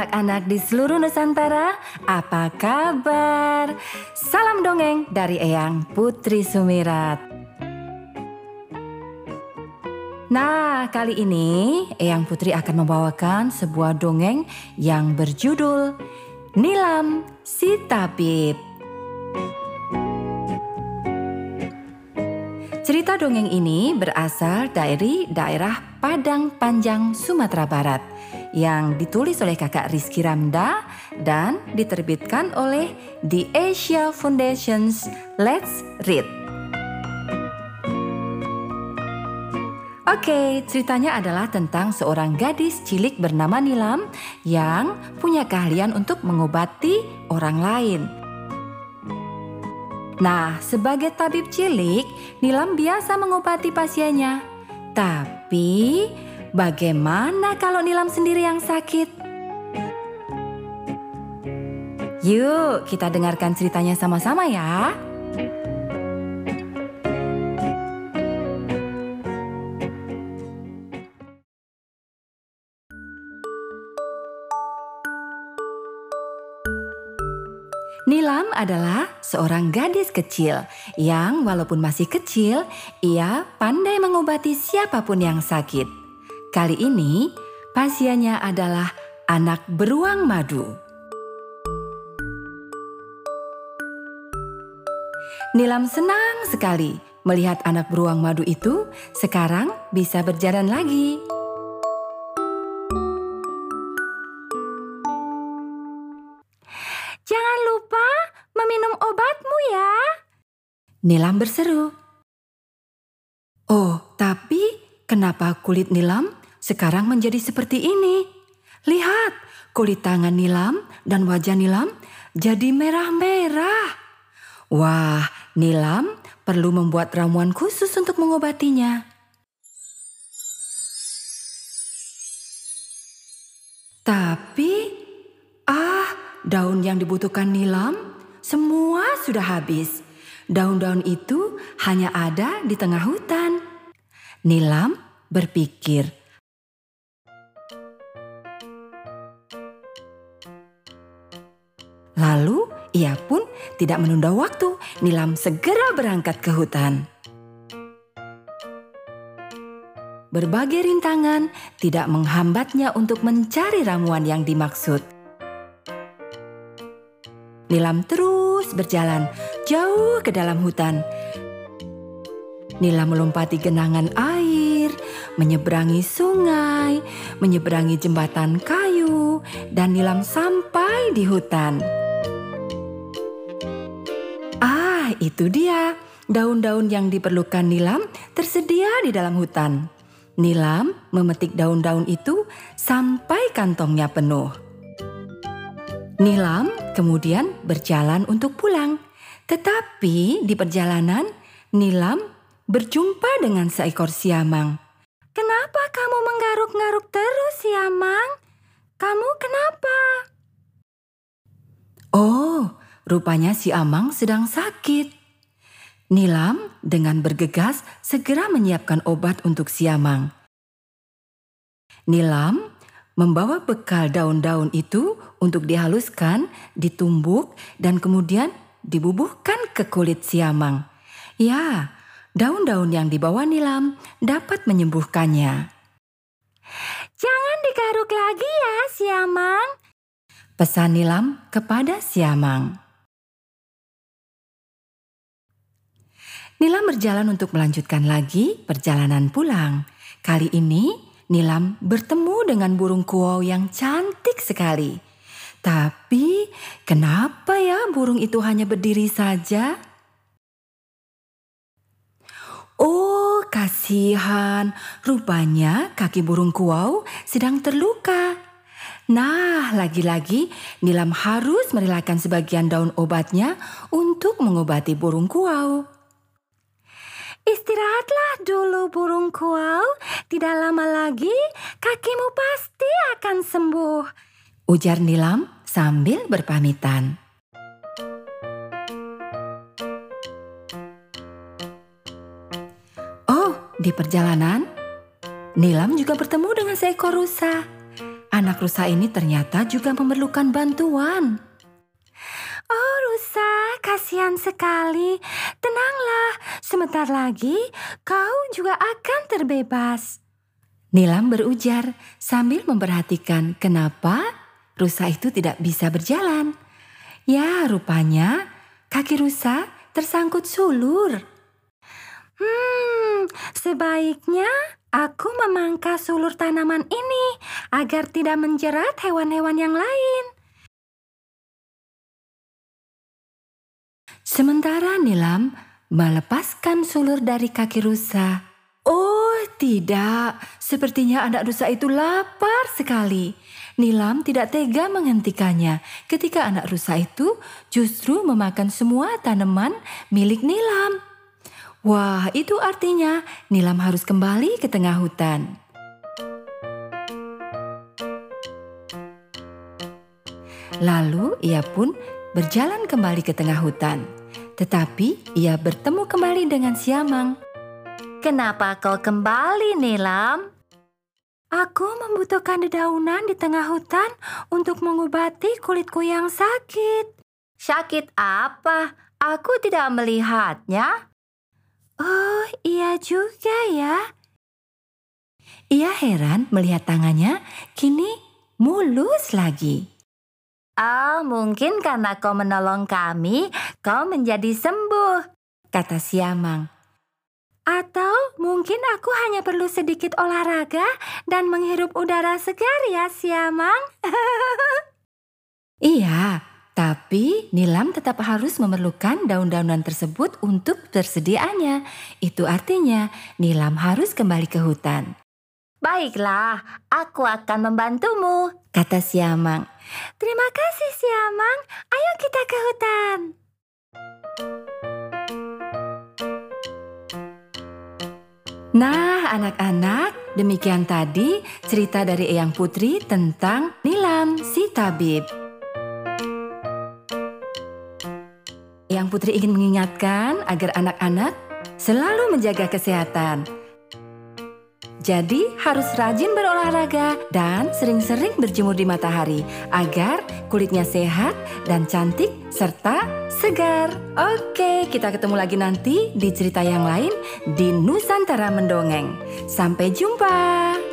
anak-anak di seluruh Nusantara, apa kabar? Salam dongeng dari Eyang Putri Sumirat. Nah, kali ini Eyang Putri akan membawakan sebuah dongeng yang berjudul Nilam si Tabib. Cerita dongeng ini berasal dari daerah Padang Panjang, Sumatera Barat yang ditulis oleh kakak Rizky Ramda dan diterbitkan oleh The Asia Foundation's Let's Read. Oke, ceritanya adalah tentang seorang gadis cilik bernama Nilam yang punya keahlian untuk mengobati orang lain. Nah, sebagai tabib cilik, Nilam biasa mengobati pasiennya. Tapi, bagaimana kalau Nilam sendiri yang sakit? Yuk, kita dengarkan ceritanya sama-sama ya. Nilam adalah seorang gadis kecil yang walaupun masih kecil, ia pandai mengobati siapa pun yang sakit. Kali ini, pasiennya adalah anak beruang madu. Nilam senang sekali melihat anak beruang madu itu sekarang bisa berjalan lagi. Jangan lupa meminum obatmu ya. Nilam berseru. Oh, tapi kenapa kulit Nilam sekarang menjadi seperti ini? Lihat, kulit tangan Nilam dan wajah Nilam jadi merah-merah. Wah, Nilam perlu membuat ramuan khusus untuk mengobatinya. Tapi, ah, daun yang dibutuhkan Nilam semua sudah habis. Daun-daun itu hanya ada di tengah hutan. Nilam berpikir, ia pun tidak menunda waktu. Nilam segera berangkat ke hutan. Berbagai rintangan tidak menghambatnya untuk mencari ramuan yang dimaksud. Nilam terus berjalan jauh ke dalam hutan. Nilam melompati genangan air, menyeberangi sungai, menyeberangi jembatan kayu, dan Nilam sampai di hutan. Itu dia. Daun-daun yang diperlukan Nilam tersedia di dalam hutan. Nilam memetik daun-daun itu sampai kantongnya penuh. Nilam kemudian berjalan untuk pulang. Tetapi di perjalanan, Nilam berjumpa dengan seekor siamang. Kenapa kamu menggaruk-garuk terus, Siamang? Kamu kenapa? Oh, rupanya si Amang sedang sakit. Nilam dengan bergegas segera menyiapkan obat untuk Siamang. Nilam membawa bekal daun-daun itu untuk dihaluskan, ditumbuk, dan kemudian dibubuhkan ke kulit Siamang. Ya, daun-daun yang dibawa Nilam dapat menyembuhkannya. Jangan digaruk lagi ya, Siamang. Pesan Nilam kepada Siamang. Nilam berjalan untuk melanjutkan lagi perjalanan pulang. Kali ini Nilam bertemu dengan burung kuau yang cantik sekali. Tapi kenapa ya burung itu hanya berdiri saja? Oh, kasihan. Rupanya kaki burung kuau sedang terluka. Nah, lagi-lagi Nilam harus merelakan sebagian daun obatnya untuk mengobati burung kuau. Istirahatlah dulu burung kuau. Tidak lama lagi kakimu pasti akan sembuh. Ujar Nilam sambil berpamitan. Oh, di perjalanan, Nilam juga bertemu dengan seekor rusa. anak rusa ini ternyata juga memerlukan bantuan. Kasihan sekali. Tenanglah, sebentar lagi kau juga akan terbebas. Nilam berujar sambil memperhatikan kenapa rusa itu tidak bisa berjalan. Ya, rupanya kaki rusa tersangkut sulur. Hmm, sebaiknya aku memangkas sulur tanaman ini agar tidak menjerat hewan-hewan yang lain. Sementara Nilam melepaskan sulur dari kaki rusa. Oh tidak, sepertinya anak rusa itu lapar sekali. Nilam tidak tega menghentikannya ketika anak rusa itu justru memakan semua tanaman milik Nilam. Wah, itu artinya Nilam harus kembali ke tengah hutan. Lalu ia pun berjalan kembali ke tengah hutan. Tetapi ia bertemu kembali dengan Siamang. Kenapa kau kembali, Nilam? Aku membutuhkan dedaunan di tengah hutan untuk mengobati kulitku yang sakit. Sakit apa? Aku tidak melihatnya. Oh, iya juga ya. Ia heran melihat tangannya kini mulus lagi. Ah, mungkin karena kau menolong kami, kau menjadi sembuh, kata Siamang. Atau mungkin aku hanya perlu sedikit olahraga dan menghirup udara segar ya, Siamang. iya, tapi Nilam tetap harus memerlukan daun-daunan tersebut untuk tersediaannya. Itu artinya Nilam harus kembali ke hutan. Baiklah, aku akan membantumu, kata Siamang. Terima kasih Siamang, ayo kita ke hutan. Nah anak-anak, demikian tadi cerita dari Eyang Putri tentang Nilam si tabib. Eyang Putri ingin mengingatkan agar anak-anak selalu menjaga kesehatan jadi harus rajin berolahraga dan sering-sering berjemur di matahari agar kulitnya sehat dan cantik serta segar. Oke, kita ketemu lagi nanti di cerita yang lain di Nusantara Mendongeng. Sampai jumpa.